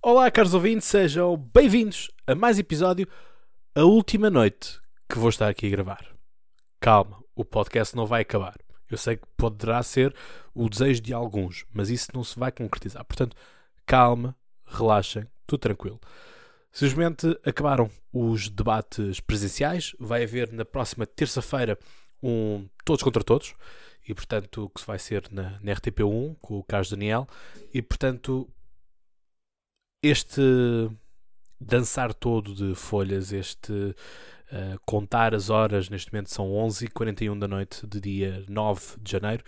Olá, caros ouvintes, sejam bem-vindos a mais episódio, a última noite que vou estar aqui a gravar. Calma, o podcast não vai acabar. Eu sei que poderá ser o desejo de alguns, mas isso não se vai concretizar. Portanto, calma, relaxem, tudo tranquilo. Simplesmente acabaram os debates presenciais. Vai haver na próxima terça-feira um Todos contra Todos, e portanto, que vai ser na, na RTP1 com o Carlos Daniel. E portanto, este dançar todo de folhas, este uh, contar as horas, neste momento são 11h41 da noite de dia 9 de janeiro,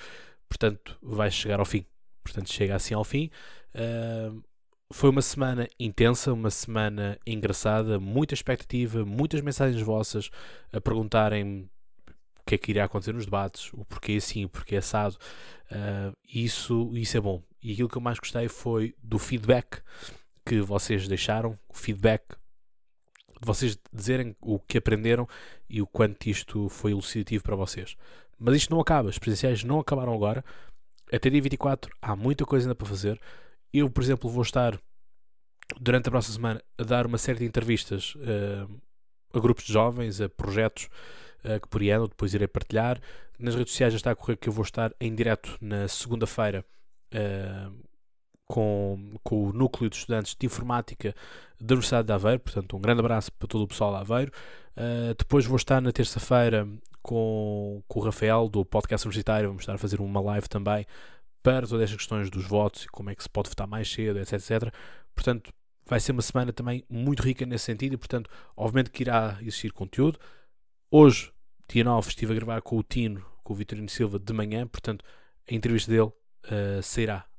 portanto vai chegar ao fim. Portanto, chega assim ao fim. Uh, foi uma semana intensa, uma semana engraçada, muita expectativa, muitas mensagens vossas a perguntarem o que é que irá acontecer nos debates, o porquê assim, o porquê assado. Uh, isso, isso é bom. E aquilo que eu mais gostei foi do feedback que vocês deixaram, o feedback de vocês dizerem o que aprenderam e o quanto isto foi elucidativo para vocês. Mas isto não acaba, as presenciais não acabaram agora. Até dia 24 há muita coisa ainda para fazer. Eu, por exemplo, vou estar durante a próxima semana a dar uma série de entrevistas uh, a grupos de jovens, a projetos uh, que por ano depois irei partilhar. Nas redes sociais já está a correr que eu vou estar em direto na segunda-feira uh, com, com o núcleo de estudantes de informática da Universidade de Aveiro. Portanto, um grande abraço para todo o pessoal de Aveiro. depois vou estar na terça-feira com, com o Rafael do podcast universitário. Vamos estar a fazer uma live também para todas estas questões dos votos e como é que se pode votar mais cedo, etc, etc. Portanto, vai ser uma semana também muito rica nesse sentido e, portanto, obviamente que irá existir conteúdo. Hoje, dia 9, estive a gravar com o Tino, com o Vitorino Silva de manhã, portanto, a entrevista dele uh, sairá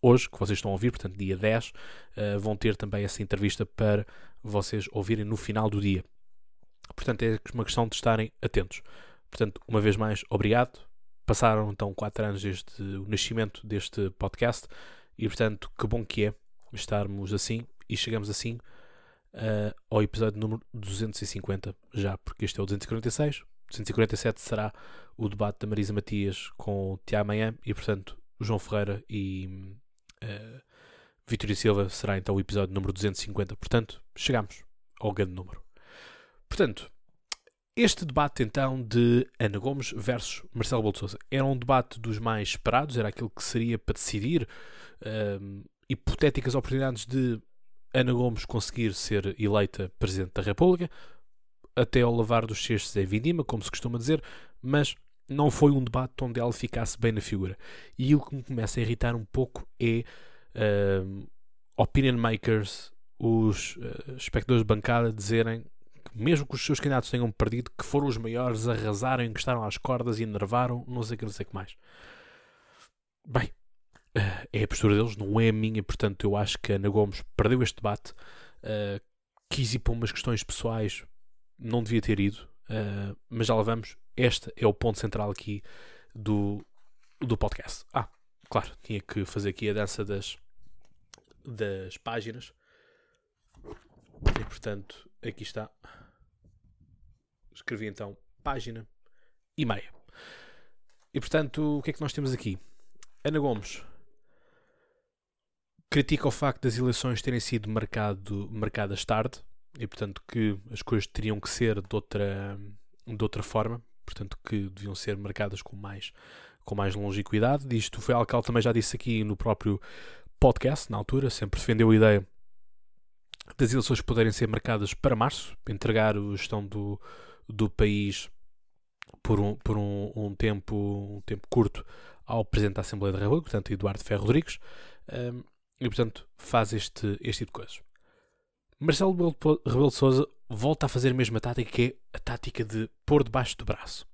hoje, que vocês estão a ouvir, portanto, dia 10, uh, eh, vão ter também essa entrevista para vocês ouvirem no final do dia. Portanto, é uma questão de estarem atentos. Portanto, uma vez mais, obrigado. Passaram então 4 anos desde o nascimento deste podcast e, portanto, que bom que é estarmos assim e chegamos assim uh, ao episódio número 250 já, porque este é o 246. 247 será o debate da Marisa Matias com o Tiago Manhã e, portanto, João Ferreira e uh, Silva será então o episódio número 250. Portanto, chegamos ao grande número. Portanto, este debate então de Ana Gomes versus Marcelo Bolo Souza era um debate dos mais esperados, era aquilo que seria para decidir uh, hipotéticas oportunidades de Ana Gomes conseguir ser eleita Presidente da República, até ao lavar dos cestos em vindima, como se costuma dizer, mas não foi um debate onde ela ficasse bem na figura. E o que me começa a irritar um pouco é uh, opinion makers, os uh, espectadores de bancada dizerem que mesmo que os seus candidatos tenham perdido, que foram os maiores, arrasaram, encostaram às cordas e enervaram, não sei o que, não sei o que mais. Bem, é a postura deles, não é a minha, portanto eu acho que a Ana Gomes perdeu este debate, uh, quis ir para umas questões pessoais, não devia ter ido, mas já lá vamos. Este é o ponto central aqui do, do podcast. Ah, claro, tinha que fazer aqui a dança das, das páginas. E portanto, aqui está. Escrevi então página e meia. E portanto, o que é que nós temos aqui? Ana Gomes critica o facto das eleições terem sido marcado, marcadas tarde e, portanto, que as coisas teriam que ser de outra, de outra forma, portanto, que deviam ser marcadas com mais, com mais longevidade. Isto foi algo que ela também já disse aqui no próprio podcast, na altura, sempre defendeu a ideia das eleições poderem ser marcadas para março, entregar a gestão do, do país por um, por um, um, tempo, um tempo curto ao Presidente da Assembleia da República, portanto, Eduardo Ferro Rodrigues. Um, e, portanto, faz este, este tipo de coisas. Marcelo Rebelo de Souza volta a fazer a mesma tática que é a tática de pôr debaixo do braço.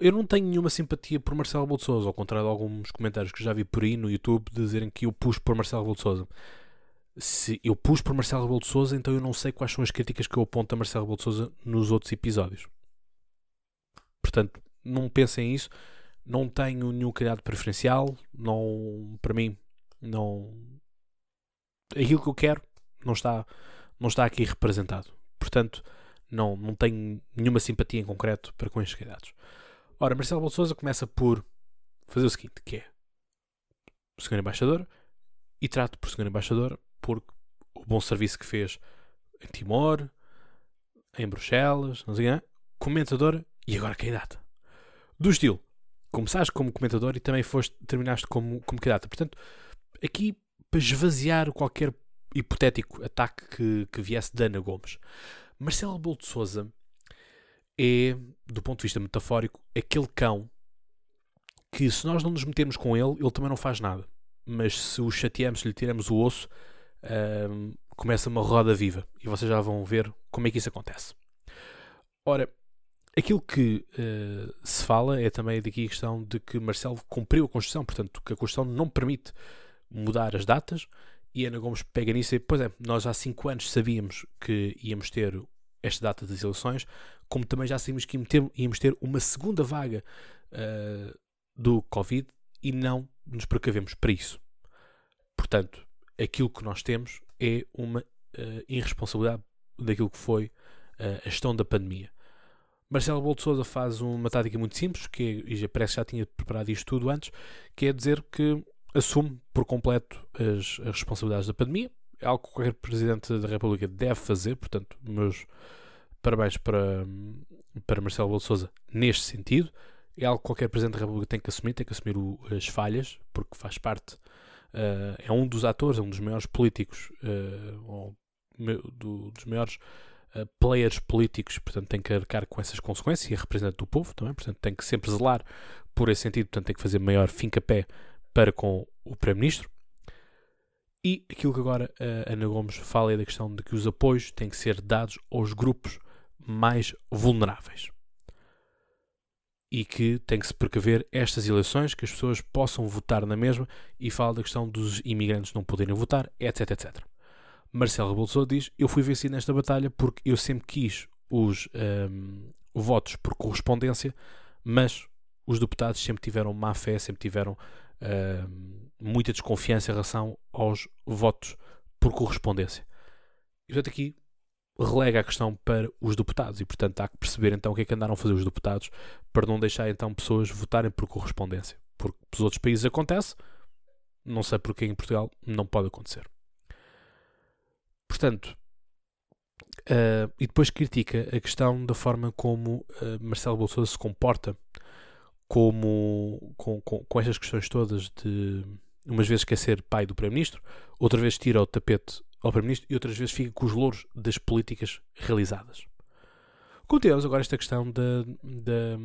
Eu não tenho nenhuma simpatia por Marcelo Rebelo de Souza, ao contrário de alguns comentários que já vi por aí no YouTube dizerem que eu pus por Marcelo Rebelo de Souza. Se eu pus por Marcelo Rebelo de Souza, então eu não sei quais são as críticas que eu aponto a Marcelo Rebelo de Souza nos outros episódios. Portanto, não pensem isso. Não tenho nenhum criado preferencial. Não, para mim, não aquilo que eu quero não está não está aqui representado portanto não não tenho nenhuma simpatia em concreto para com estes candidatos ora Marcelo Souza começa por fazer o seguinte que é o senhor embaixador e trato por senhor embaixador porque o bom serviço que fez em Timor, em Bruxelas, não sei o quê, comentadora e agora candidata. Do estilo, começaste como comentador e também foste, terminaste como, como candidata. Portanto, aqui para esvaziar qualquer hipotético ataque que, que viesse de Ana Gomes. Marcelo Rebelo de Souza é, do ponto de vista metafórico, aquele cão que se nós não nos metermos com ele, ele também não faz nada. Mas se o chateamos, se lhe tiramos o osso, um, começa uma roda viva. E vocês já vão ver como é que isso acontece. Ora, aquilo que uh, se fala é também daqui a questão de que Marcelo cumpriu a Constituição, portanto, que a Constituição não permite mudar as datas. E Ana Gomes pega nisso e, pois é, nós há 5 anos sabíamos que íamos ter esta data das eleições, como também já sabíamos que íamos ter uma segunda vaga uh, do Covid e não nos precavemos para isso. Portanto, aquilo que nós temos é uma uh, irresponsabilidade daquilo que foi uh, a gestão da pandemia. Marcelo Souza faz uma tática muito simples, que é, e já parece que já tinha preparado isto tudo antes, que é dizer que assume por completo as, as responsabilidades da pandemia, é algo que qualquer Presidente da República deve fazer, portanto, meus parabéns para, para Marcelo de Souza neste sentido. É algo que qualquer Presidente da República tem que assumir, tem que assumir o, as falhas, porque faz parte, uh, é um dos atores, é um dos maiores políticos, uh, ou do, dos maiores uh, players políticos, portanto tem que arcar com essas consequências e é representante do povo também, portanto tem que sempre zelar por esse sentido, portanto tem que fazer maior finca-pé para com o Primeiro-Ministro. E aquilo que agora a Ana Gomes fala é da questão de que os apoios têm que ser dados aos grupos mais vulneráveis. E que tem que se precaver estas eleições, que as pessoas possam votar na mesma, e fala da questão dos imigrantes não poderem votar, etc, etc. Marcelo Rebelo diz, eu fui vencido nesta batalha porque eu sempre quis os um, votos por correspondência, mas os deputados sempre tiveram má fé, sempre tiveram um, muita desconfiança em relação aos votos por correspondência. E portanto aqui relega a questão para os deputados e portanto há que perceber então o que é que andaram a fazer os deputados para não deixar então pessoas votarem por correspondência. Porque nos outros países acontece, não sei porque em Portugal não pode acontecer. Portanto, uh, e depois critica a questão da forma como uh, Marcelo Bolsonaro se comporta como, com, com, com estas questões todas de umas vezes quer ser pai do Primeiro-Ministro, outra vez tira o tapete ao Primeiro-Ministro e outras vezes fica com os louros das políticas realizadas. Continuamos agora esta questão da, da,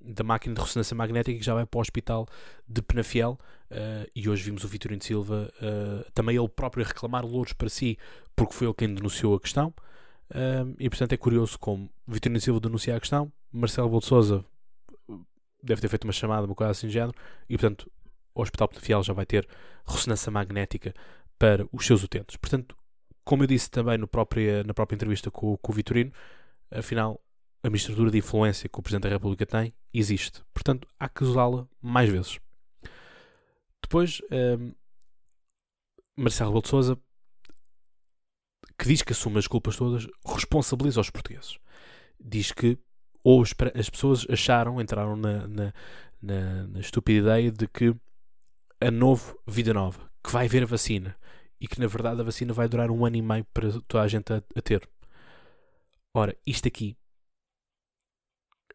da, máquina de ressonância magnética que já vai para o hospital de Penafiel uh, e hoje vimos o Vitorino Silva uh, também ele próprio reclamar louros para si porque foi ele quem denunciou a questão uh, e portanto é curioso como Vitorino Silva denuncia a questão Marcelo Bolsouza deve ter feito uma chamada, uma coisa assim de género e portanto o Hospital Penafiel já vai ter ressonância magnética para os seus utentes. Portanto, como eu disse também no na própria entrevista com, com o Vitorino, afinal, a mistura de influência que o Presidente da República tem existe. Portanto, há que usá-la mais vezes. Depois, um, Marcelo Rebelo de Souza, que diz que assume as culpas todas, responsabiliza os portugueses. Diz que ou as pessoas acharam, entraram na, na, na, na estúpida ideia de que a novo Vida Nova, que vai haver a vacina e que na verdade a vacina vai durar um ano e meio para toda a gente a, a ter. Ora, isto aqui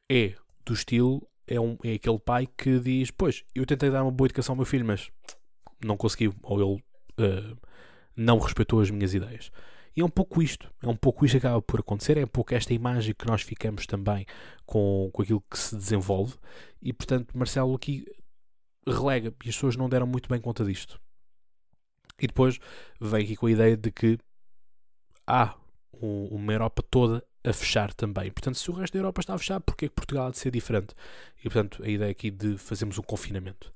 é do estilo, é, um, é aquele pai que diz: Pois, eu tentei dar uma boa educação ao meu filho, mas não conseguiu, ou ele uh, não respeitou as minhas ideias. E é um pouco isto, é um pouco isto que acaba por acontecer, é um pouco esta imagem que nós ficamos também com, com aquilo que se desenvolve, e portanto, Marcelo aqui relega e as pessoas não deram muito bem conta disto. E depois vem aqui com a ideia de que há uma Europa toda a fechar também. Portanto, se o resto da Europa está a fechar, porquê é que Portugal há de ser diferente? E portanto, a ideia aqui de fazermos um confinamento.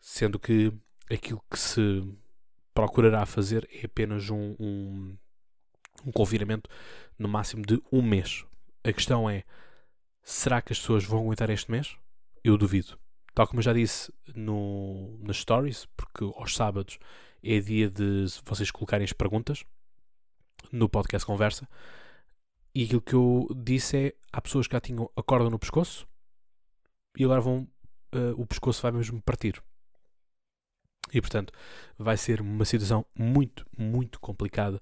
Sendo que aquilo que se procurará fazer é apenas um, um, um confinamento no máximo de um mês. A questão é: será que as pessoas vão aguentar este mês? Eu duvido. Tal como eu já disse no, nas stories, porque aos sábados é dia de vocês colocarem as perguntas no podcast Conversa. E aquilo que eu disse é: há pessoas que já tinham a corda no pescoço e agora vão. Uh, o pescoço vai mesmo partir. E, portanto, vai ser uma situação muito, muito complicada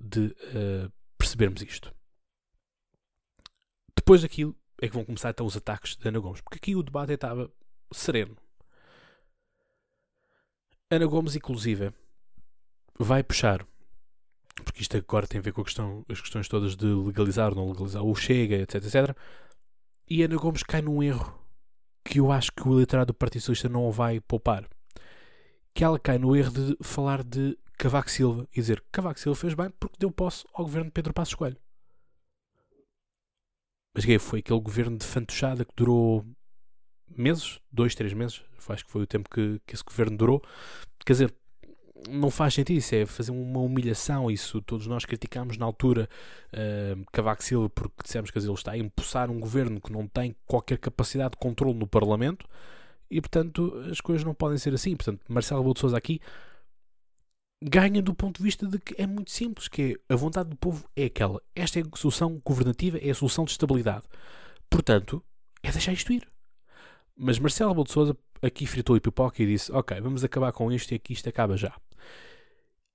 de uh, percebermos isto. Depois daquilo é que vão começar então os ataques de Ana Gomes, porque aqui o debate estava sereno. Ana Gomes, inclusive, vai puxar, porque isto agora tem a ver com a questão, as questões todas de legalizar ou não legalizar o Chega, etc, etc. E Ana Gomes cai num erro que eu acho que o eleitorado do Partido Socialista não vai poupar. Que ela cai no erro de falar de Cavaco Silva e dizer Cavaco Silva fez bem porque deu posse ao governo de Pedro Passos Coelho. Mas que foi aquele governo de fantochada que durou meses, dois, três meses, acho que foi o tempo que, que esse governo durou. Quer dizer, não faz sentido, isso é fazer uma humilhação. Isso todos nós criticámos na altura uh, Cavaco Silva porque dissemos que ele está a impulsar um governo que não tem qualquer capacidade de controle no Parlamento e, portanto, as coisas não podem ser assim. Portanto, Marcelo Rebelo de Sousa aqui ganha do ponto de vista de que é muito simples, que é, a vontade do povo é aquela. Esta é a solução governativa, é a solução de estabilidade. Portanto, é deixar isto ir. Mas Marcelo Rebelo de Sousa aqui fritou a pipoca e disse, ok, vamos acabar com isto e aqui isto acaba já.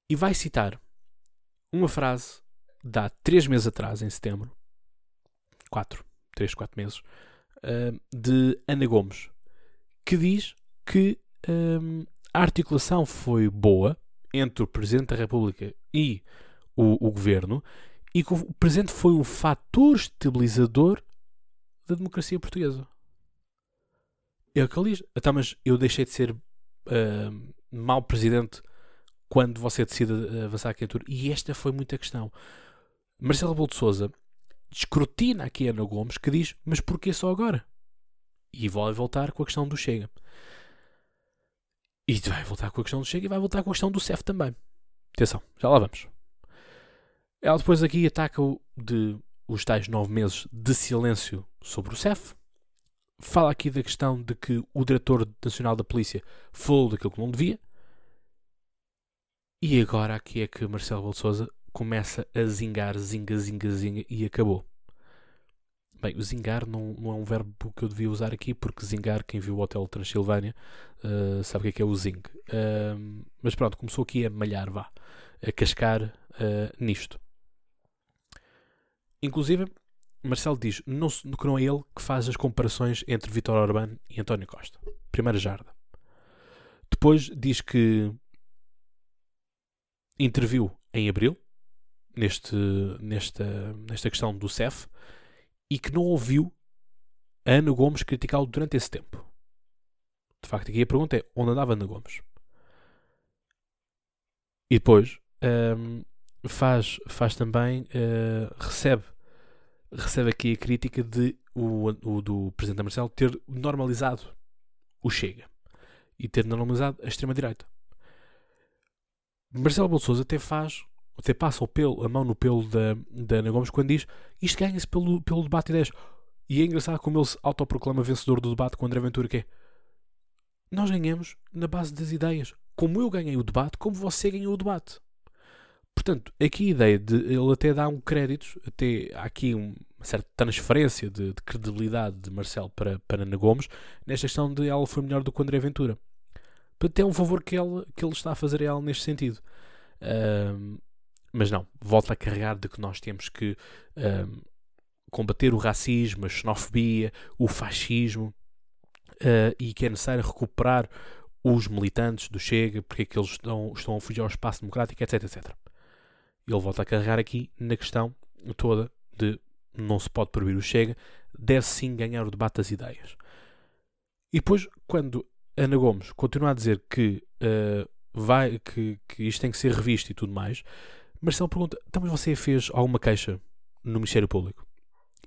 E vai citar uma frase de há três meses atrás, em setembro, quatro, três, quatro meses, uh, de Ana Gomes, que diz que um, a articulação foi boa entre o Presidente da República e o, o Governo e que o Presidente foi um fator estabilizador da democracia portuguesa. É o que ele diz. Então, mas eu deixei de ser uh, mau Presidente quando você decide avançar a candidatura. E esta foi muita questão. Marcelo Rebelo de Souza escrutina aqui a Ana Gomes que diz, mas porquê só agora? E vai voltar com a questão do Chega. E vai voltar com a questão do Chega e vai voltar com a questão do CEF também. Atenção, já lá vamos. Ela depois aqui ataca o de os tais nove meses de silêncio sobre o CEF. Fala aqui da questão de que o diretor nacional da polícia falou daquilo que não devia. E agora aqui é que Marcelo Rebelo Souza começa a zingar, zinga, zinga, zinga e acabou. Bem, o zingar não, não é um verbo que eu devia usar aqui, porque zingar, quem viu o Hotel Transilvânia, uh, sabe o que é, que é o zing. Uh, mas pronto, começou aqui a malhar, vá, a cascar uh, nisto. Inclusive, Marcelo diz não, que não é ele que faz as comparações entre Vitor Orbán e António Costa. Primeira jarda. Depois diz que interviu em abril, neste, nesta, nesta questão do CEF, e que não ouviu Ana Gomes criticá-lo durante esse tempo. De facto, aqui a pergunta é onde andava Ana Gomes? E depois um, faz, faz também, uh, recebe, recebe aqui a crítica de o, o, do Presidente Marcelo ter normalizado o Chega e ter normalizado a extrema-direita. Marcelo Bolsouza até faz até passa o pelo, a mão no pelo da, da Ana Gomes quando diz isto ganha-se pelo, pelo debate de ideias. E é engraçado como ele se autoproclama vencedor do debate com André Ventura, que é nós ganhamos na base das ideias. Como eu ganhei o debate, como você ganhou o debate. Portanto, aqui a ideia de ele até dá um crédito, até há aqui uma certa transferência de, de credibilidade de Marcelo para, para Ana Gomes, nesta questão de ela foi melhor do que o André Ventura. Portanto, é um favor que ele, que ele está a fazer a ela neste sentido. Um, mas não, volta a carregar de que nós temos que um, combater o racismo, a xenofobia, o fascismo uh, e que é necessário recuperar os militantes do Chega porque é que eles estão, estão a fugir ao espaço democrático, etc, etc. Ele volta a carregar aqui na questão toda de não se pode proibir o Chega, deve sim ganhar o debate das ideias. E depois, quando Ana Gomes continua a dizer que, uh, vai, que, que isto tem que ser revisto e tudo mais, Marcelo pergunta: então, mas você fez alguma queixa no Ministério Público?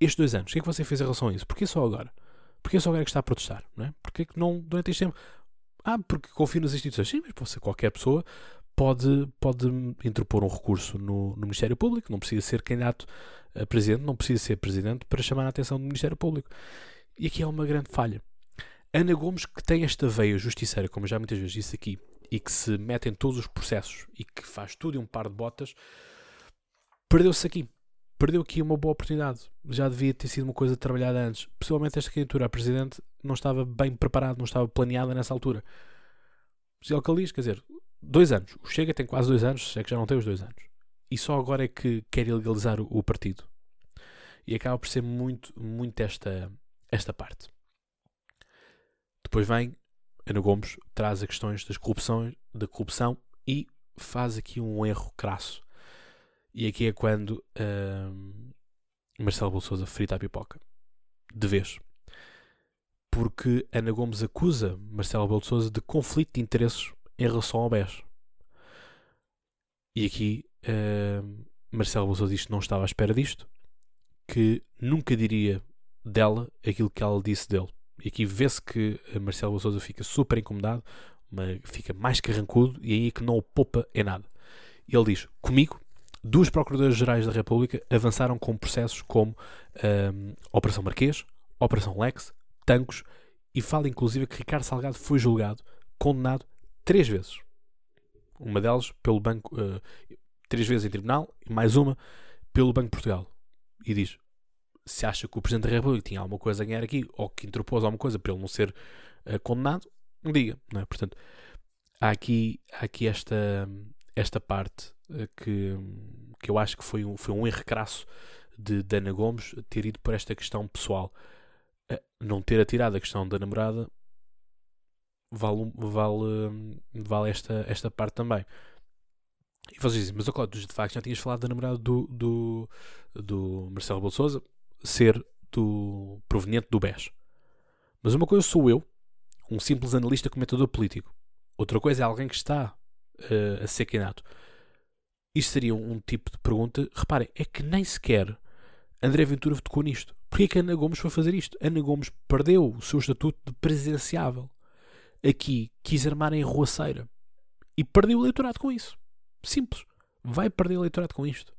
Estes dois anos, o que é que você fez em relação a isso? Porquê só agora? Porquê só agora que está a protestar? Não é? Porquê que não, durante este tempo? Ah, porque confio nas instituições. Sim, mas você, qualquer pessoa pode, pode interpor um recurso no, no Ministério Público, não precisa ser candidato a presidente, não precisa ser presidente para chamar a atenção do Ministério Público. E aqui é uma grande falha. Ana Gomes, que tem esta veia justiceira, como já muitas vezes disse aqui, e que se mete em todos os processos e que faz tudo em um par de botas, perdeu-se aqui. Perdeu aqui uma boa oportunidade. Já devia ter sido uma coisa trabalhada antes. Possivelmente esta candidatura a presidente não estava bem preparada, não estava planeada nessa altura. é o que ele diz, quer dizer, dois anos. O Chega tem quase dois anos, é que já não tem os dois anos. E só agora é que quer ilegalizar o, o partido. E acaba por ser muito, muito esta, esta parte. Depois vem Ana Gomes, traz as questões das corrupções, da corrupção e faz aqui um erro crasso. E aqui é quando hum, Marcelo Bolsouza frita a pipoca. De vez. Porque Ana Gomes acusa Marcelo Bolsouza de conflito de interesses em relação ao BES. E aqui hum, Marcelo Bolsouza diz que não estava à espera disto, que nunca diria dela aquilo que ela disse dele. E aqui vê-se que Marcelo Bolsouza fica super incomodado, fica mais carrancudo e aí é que não o poupa em nada. Ele diz: Comigo, duas Procuradoras-Gerais da República avançaram com processos como um, Operação Marquês, Operação Lex, Tancos e fala inclusive que Ricardo Salgado foi julgado, condenado três vezes. Uma delas pelo Banco, uh, três vezes em tribunal e mais uma pelo Banco de Portugal. E diz: se acha que o Presidente da República tinha alguma coisa a ganhar aqui ou que interpôs alguma coisa para ele não ser uh, condenado, diga. Não é? Portanto, há aqui, há aqui esta, esta parte uh, que, que eu acho que foi um, foi um erro crasso de, de Ana Gomes ter ido por esta questão pessoal. Uh, não ter atirado a questão da namorada vale, vale, vale esta, esta parte também. E vocês dizem, mas oh, Cláudio, de facto já tinhas falado da namorada do, do, do Marcelo Bolsouza ser do, proveniente do BES. Mas uma coisa sou eu, um simples analista comentador político. Outra coisa é alguém que está uh, a ser queimado. Isto seria um, tipo de pergunta. Reparem, é que nem sequer André Ventura tocou nisto. Porquê que Ana Gomes foi fazer isto? Ana Gomes perdeu o seu estatuto de presidenciável. Aqui quis armar em roaceira. E perdeu o eleitorado com isso. Simples. Vai perder o eleitorado com isto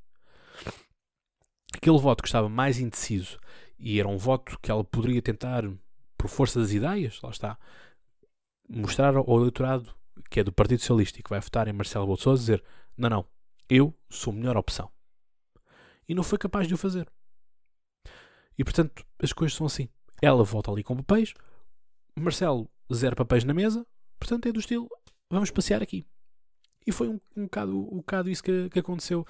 aquele voto que estava mais indeciso e era um voto que ela poderia tentar, por força das ideias, lá está, mostrar ao eleitorado que é do Partido Socialista e que vai votar em Marcelo Bolsonaro dizer: não, não, eu sou a melhor opção. E não foi capaz de o fazer. E portanto, as coisas são assim. Ela volta ali com papéis, Marcelo, zero papéis na mesa, portanto é do estilo: vamos passear aqui. E foi um, um, bocado, um bocado isso que, que aconteceu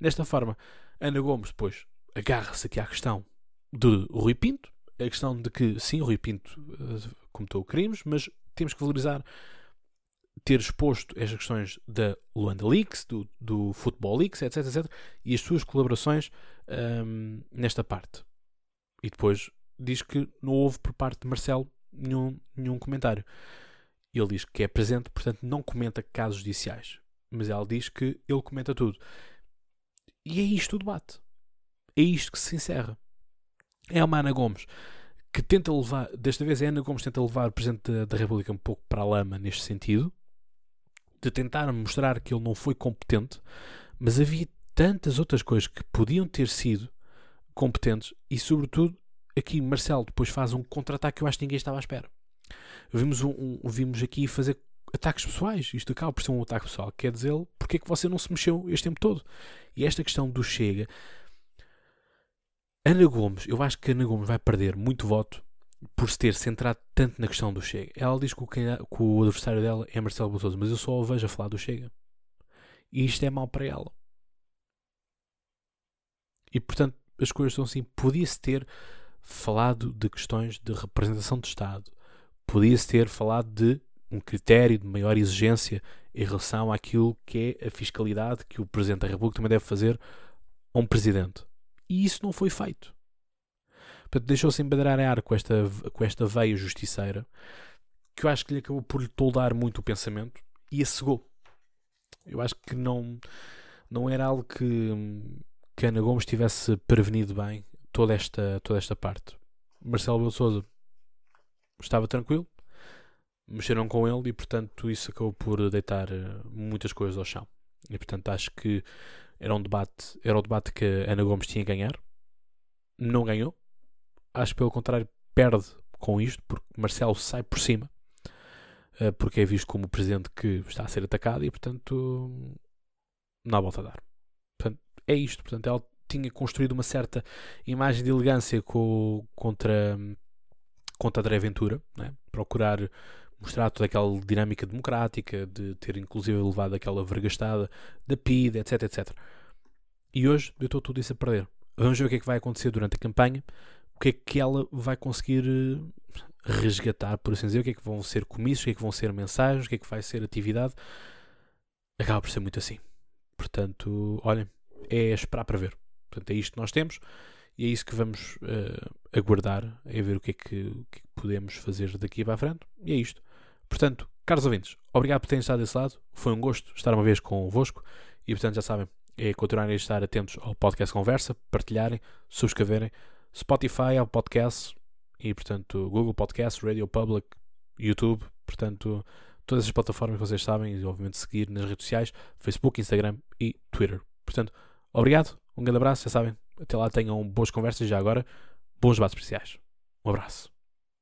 desta forma. Ana Gomes depois agarra-se aqui à questão de Rui Pinto, a questão de que sim, Rui Pinto uh, cometeu crimes, mas temos que valorizar ter exposto estas questões da Luanda Leaks, do, do Football Leaks, etc, etc, e as suas colaborações um, ehm, nesta parte. E depois diz que não houve por parte de Marcelo nenhum, nenhum comentário. Ele diz que é presente, portanto não comenta casos judiciais. Mas ela diz que ele comenta tudo. E é isto o debate. É isto que se encerra. É uma Ana Gomes que tenta levar, desta vez é Ana Gomes tenta levar o Presidente da, da República um pouco para a lama neste sentido, de tentar mostrar que ele não foi competente, mas havia tantas outras coisas que podiam ter sido competentes e, sobretudo, aqui Marcelo depois faz um contra-ataque que eu acho que ninguém estava à espera. Vimos, um, um, vimos aqui fazer ataques pessoais. Isto acaba por ser um ataque pessoal. Quer dizer, porque é que você não se mexeu este tempo todo? E esta questão do Chega. Ana Gomes, eu acho que Ana Gomes vai perder muito voto por se ter centrado tanto na questão do Chega. Ela diz que o, que o adversário dela é Marcelo Bolsonaro, mas eu só o vejo a falar do Chega. E isto é mau para ela. E portanto, as coisas são assim. Podia-se ter falado de questões de representação de Estado. Podia-se ter falado de um critério de maior exigência em relação àquilo que é a fiscalidade que o Presidente da República também deve fazer a um Presidente. E isso não foi feito. Portanto, deixou-se embadrar ar com esta, com esta veia justiceira que eu acho que lhe acabou por lhe toldar muito o pensamento e a cegou. Eu acho que não, não era algo que, que Ana Gomes tivesse prevenido bem toda esta, toda esta parte. Marcelo Belo Souza estava tranquilo, mexeram com ele e, portanto, isso acabou por deitar eh, muitas coisas ao chão. E, portanto, acho que era um debate, era o debate que Ana Gomes tinha a ganhar. Não ganhou. Acho pelo contrário, perde com isto, porque Marcelo sai por cima, eh, porque é visto como o presidente que está a ser atacado e, portanto, não há volta a dar. Portanto, é isto. Portanto, ela tinha construído uma certa imagem de elegância contra, contra André Ventura, né? procurar mostrar toda aquela dinâmica democrática, de ter inclusive levado aquela vergastada da PID, etc, etc. E hoje eu estou tudo isso a perder. Vamos ver o que é que vai acontecer durante a campanha, o que é que ela vai conseguir eh, resgatar, por assim dizer, o que é que vão ser comícios, o que é que vão ser mensagens, o que é que vai ser atividade. Acaba por ser muito assim. Portanto, olhem, é esperar para ver. Portanto, é isto que nós temos e é isso que vamos uh, aguardar, é ver o que, é que, o que, é que podemos fazer daqui para a frente. E é isto. Portanto, caros ouvintes, obrigado por terem estado desse lado. Foi um gosto estar uma vez convosco e, portanto, já sabem, é continuarem a estar atentos ao podcast Conversa, partilharem, subscreverem, Spotify, ao podcast e, portanto, Google Podcast, Radio Public, YouTube, portanto, todas as plataformas que vocês sabem e, obviamente, seguir nas redes sociais, Facebook, Instagram e Twitter. Portanto, obrigado, um grande abraço, já sabem, até lá tenham boas conversas já agora, bons debates especiais. Um abraço.